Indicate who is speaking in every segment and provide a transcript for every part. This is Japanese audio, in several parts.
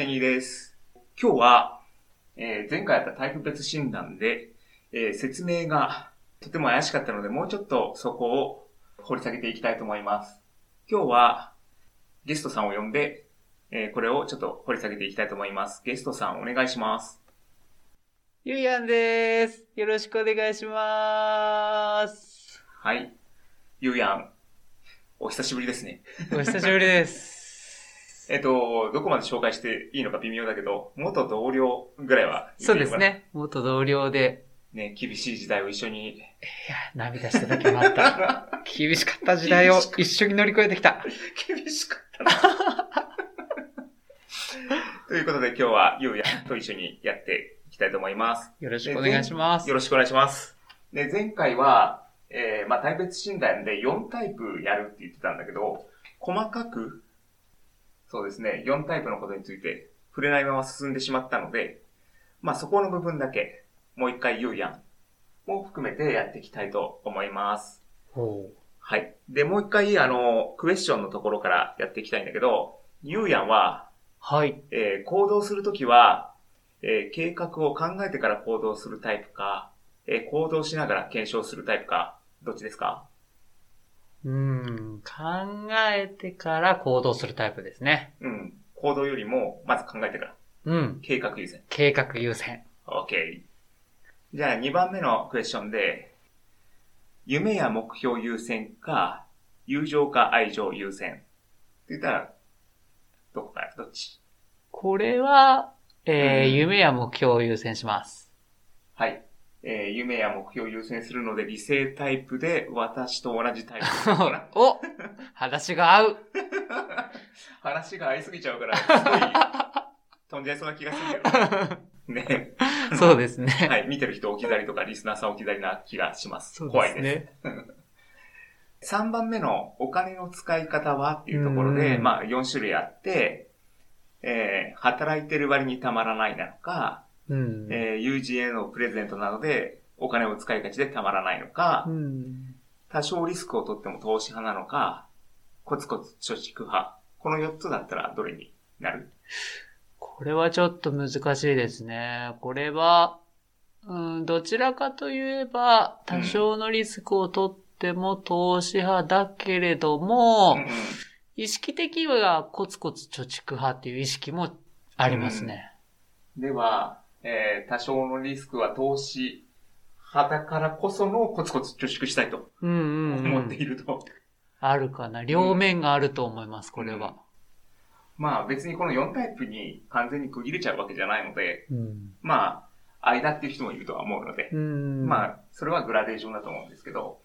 Speaker 1: ケニーです。今日は、えー前回やったタイプ別診断で、えー説明がとても怪しかったので、もうちょっとそこを掘り下げていきたいと思います。今日はゲストさんを呼んで、えーこれをちょっと掘り下げていきたいと思います。ゲストさんお願いします。
Speaker 2: ゆうやんです。よろしくお願いします。
Speaker 1: はい。ゆうやん、お久しぶりですね。
Speaker 2: お久しぶりです。
Speaker 1: えっと、どこまで紹介していいのか微妙だけど、元同僚ぐらいは。
Speaker 2: そうですね。元同僚で、
Speaker 1: ね、厳しい時代を一緒に
Speaker 2: いや、涙した時もあった。厳しかった時代を一緒に乗り越えてきた。
Speaker 1: 厳しかったな。ということで今日はゆうやと一緒にやっていきたいと思います。
Speaker 2: よろしくお願いします
Speaker 1: よ。ろしくお願いします。で、前回は、えー、まあ、タイプ別診断で4タイプやるって言ってたんだけど、細かく、そうですね、4タイプのことについて触れないまま進んでしまったので、まあ、そこの部分だけ、もう一回ゆうやんも含めてやっていきたいと思います。
Speaker 2: ほ
Speaker 1: はい。で、もう一回、あの、クエスチョンのところからやっていきたいんだけど、ゆうやんは、
Speaker 2: はい。
Speaker 1: えー行動するときは、えー計画を考えてから行動するタイプか、えー行動しながら検証するタイプか、どっちですか？
Speaker 2: うーん、考えてから行動するタイプですね。
Speaker 1: うん。行動よりも、まず考えてから。
Speaker 2: うん。
Speaker 1: 計画優先。
Speaker 2: 計画優先。
Speaker 1: OK。じゃあ、2番目のクエスチョンで、夢や目標優先か、友情か愛情優先。って言ったら、どこかどっち？
Speaker 2: これは、えー
Speaker 1: うん
Speaker 2: 夢や目標を優先します。
Speaker 1: はい。えー夢や目標を優先するので理性タイプで私と同じタイプかな。
Speaker 2: お話が合う。
Speaker 1: 話が合いすぎちゃうから、すごい飛んじゃいそうな気がするけど。ね。
Speaker 2: そうですね。
Speaker 1: はい。見てる人置き去りとかリスナーさん置き去りな気がします。
Speaker 2: そう
Speaker 1: 怖い
Speaker 2: で
Speaker 1: ですす。
Speaker 2: ね。
Speaker 1: 3番目のお金の使い方はっていうところで、
Speaker 2: うん
Speaker 1: まあ4種類あって、えー働いてる割にたまらないなのか、
Speaker 2: うん。
Speaker 1: えー友人へのプレゼントなのでお金を使いがちでたまらないのか、
Speaker 2: うん
Speaker 1: 多少リスクを取っても投資派なのか、コツコツ貯蓄派。この4つだったらどれになる？
Speaker 2: これはちょっと難しいですね。これは、うん、どちらかといえば、多少のリスクを取っても投資派だけれども、
Speaker 1: うんうん
Speaker 2: 意識的にはコツコツ貯蓄派っていう意識もありますね。
Speaker 1: では、えー多少のリスクは投資派だからこそのコツコツ貯蓄したいと
Speaker 2: うん、うん、う
Speaker 1: 思ってい
Speaker 2: ん。
Speaker 1: ると。
Speaker 2: あるかな。両面があると思います、これは。
Speaker 1: まあ別にこの4タイプに完全に区切れちゃうわけじゃないので、
Speaker 2: うん。
Speaker 1: まあ、間っていう人もいるとは思うので、
Speaker 2: うん。
Speaker 1: まあ、それはグラデーションだと思うんですけど、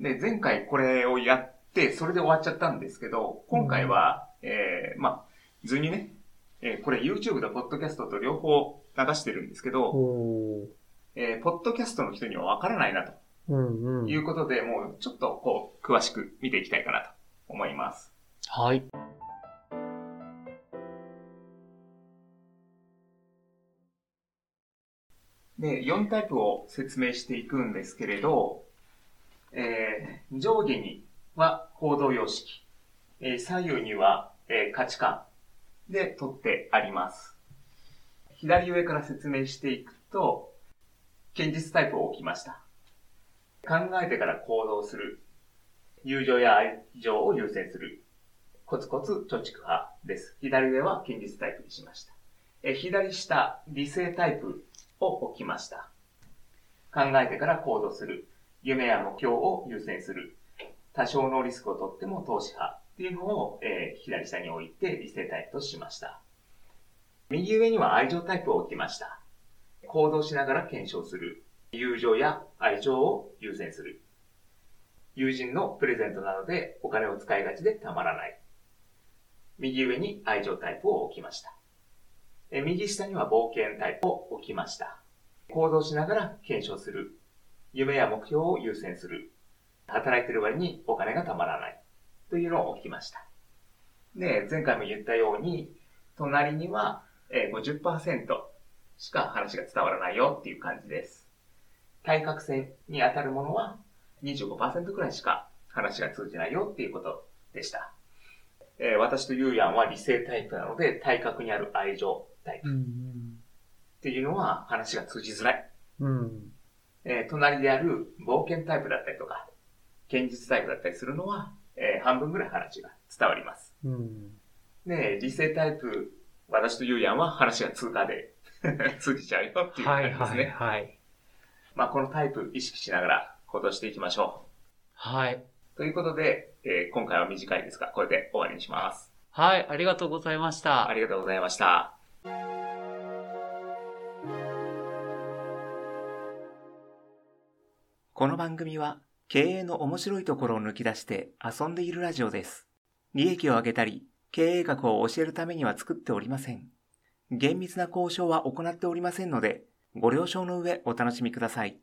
Speaker 1: で、前回これをやって、それで終わっちゃったんですけど、今回は、えー、まあ、図にね、えーこれ YouTube と Podcast と両方流してるんですけど、
Speaker 2: おー
Speaker 1: えー、Podcast の人にはわからないなと
Speaker 2: うん、うん
Speaker 1: い。うことで、もうちょっとこう、詳しく見ていきたいかなと思います。
Speaker 2: はい。
Speaker 1: で、4タイプを説明していくんですけれど、えー上下には行動様式、えー左右には、えー価値観で取ってあります。左上から説明していくと、現実タイプを置きました。考えてから行動する。友情や愛情を優先する。コツコツ貯蓄派です。左上は現実タイプにしました。え左下、理性タイプを置きました。考えてから行動する。夢や目標を優先する。多少のリスクを取っても投資派っていうのを、えー左下に置いて理性タイプとしました。右上には愛情タイプを置きました。行動しながら検証する。友情や愛情を優先する。友人のプレゼントなのでお金を使いがちでたまらない。右上に愛情タイプを置きました。右下には冒険タイプを置きました。行動しながら検証する。夢や目標を優先する。働いてる割にお金がたまらない。というのを置きました。で、前回も言ったように、隣にはえー50%しか話が伝わらないよっていう感じです。対角線に当たるものは25%くらいしか話が通じないよっていうことでした。えー私とユーヤンは理性タイプなので、体格にある愛情タイプ
Speaker 2: うん。
Speaker 1: っていうのは話が通じづらい。
Speaker 2: うん。
Speaker 1: えー隣である冒険タイプだったりとか、現実タイプだったりするのは、えー半分ぐらい話が伝わります。
Speaker 2: うん。
Speaker 1: で、理性タイプ、私とユーヤンは話が通過で 通じちゃうよっていう
Speaker 2: はい
Speaker 1: 感じですね。
Speaker 2: はいはい。
Speaker 1: まあ、このタイプ意識しながら行動していきましょ
Speaker 2: はい。
Speaker 1: う。ということで、えー今回は短いですが、これで終わりにします。
Speaker 2: はい、ありがとうございました。
Speaker 1: ありがとうございました。この番組は経営の面白いところを抜き出して遊んでいるラジオです。利益を上げたり、経営学を教えるためには作っておりません。厳密な交渉は行っておりませんので、ご了承の上お楽しみください。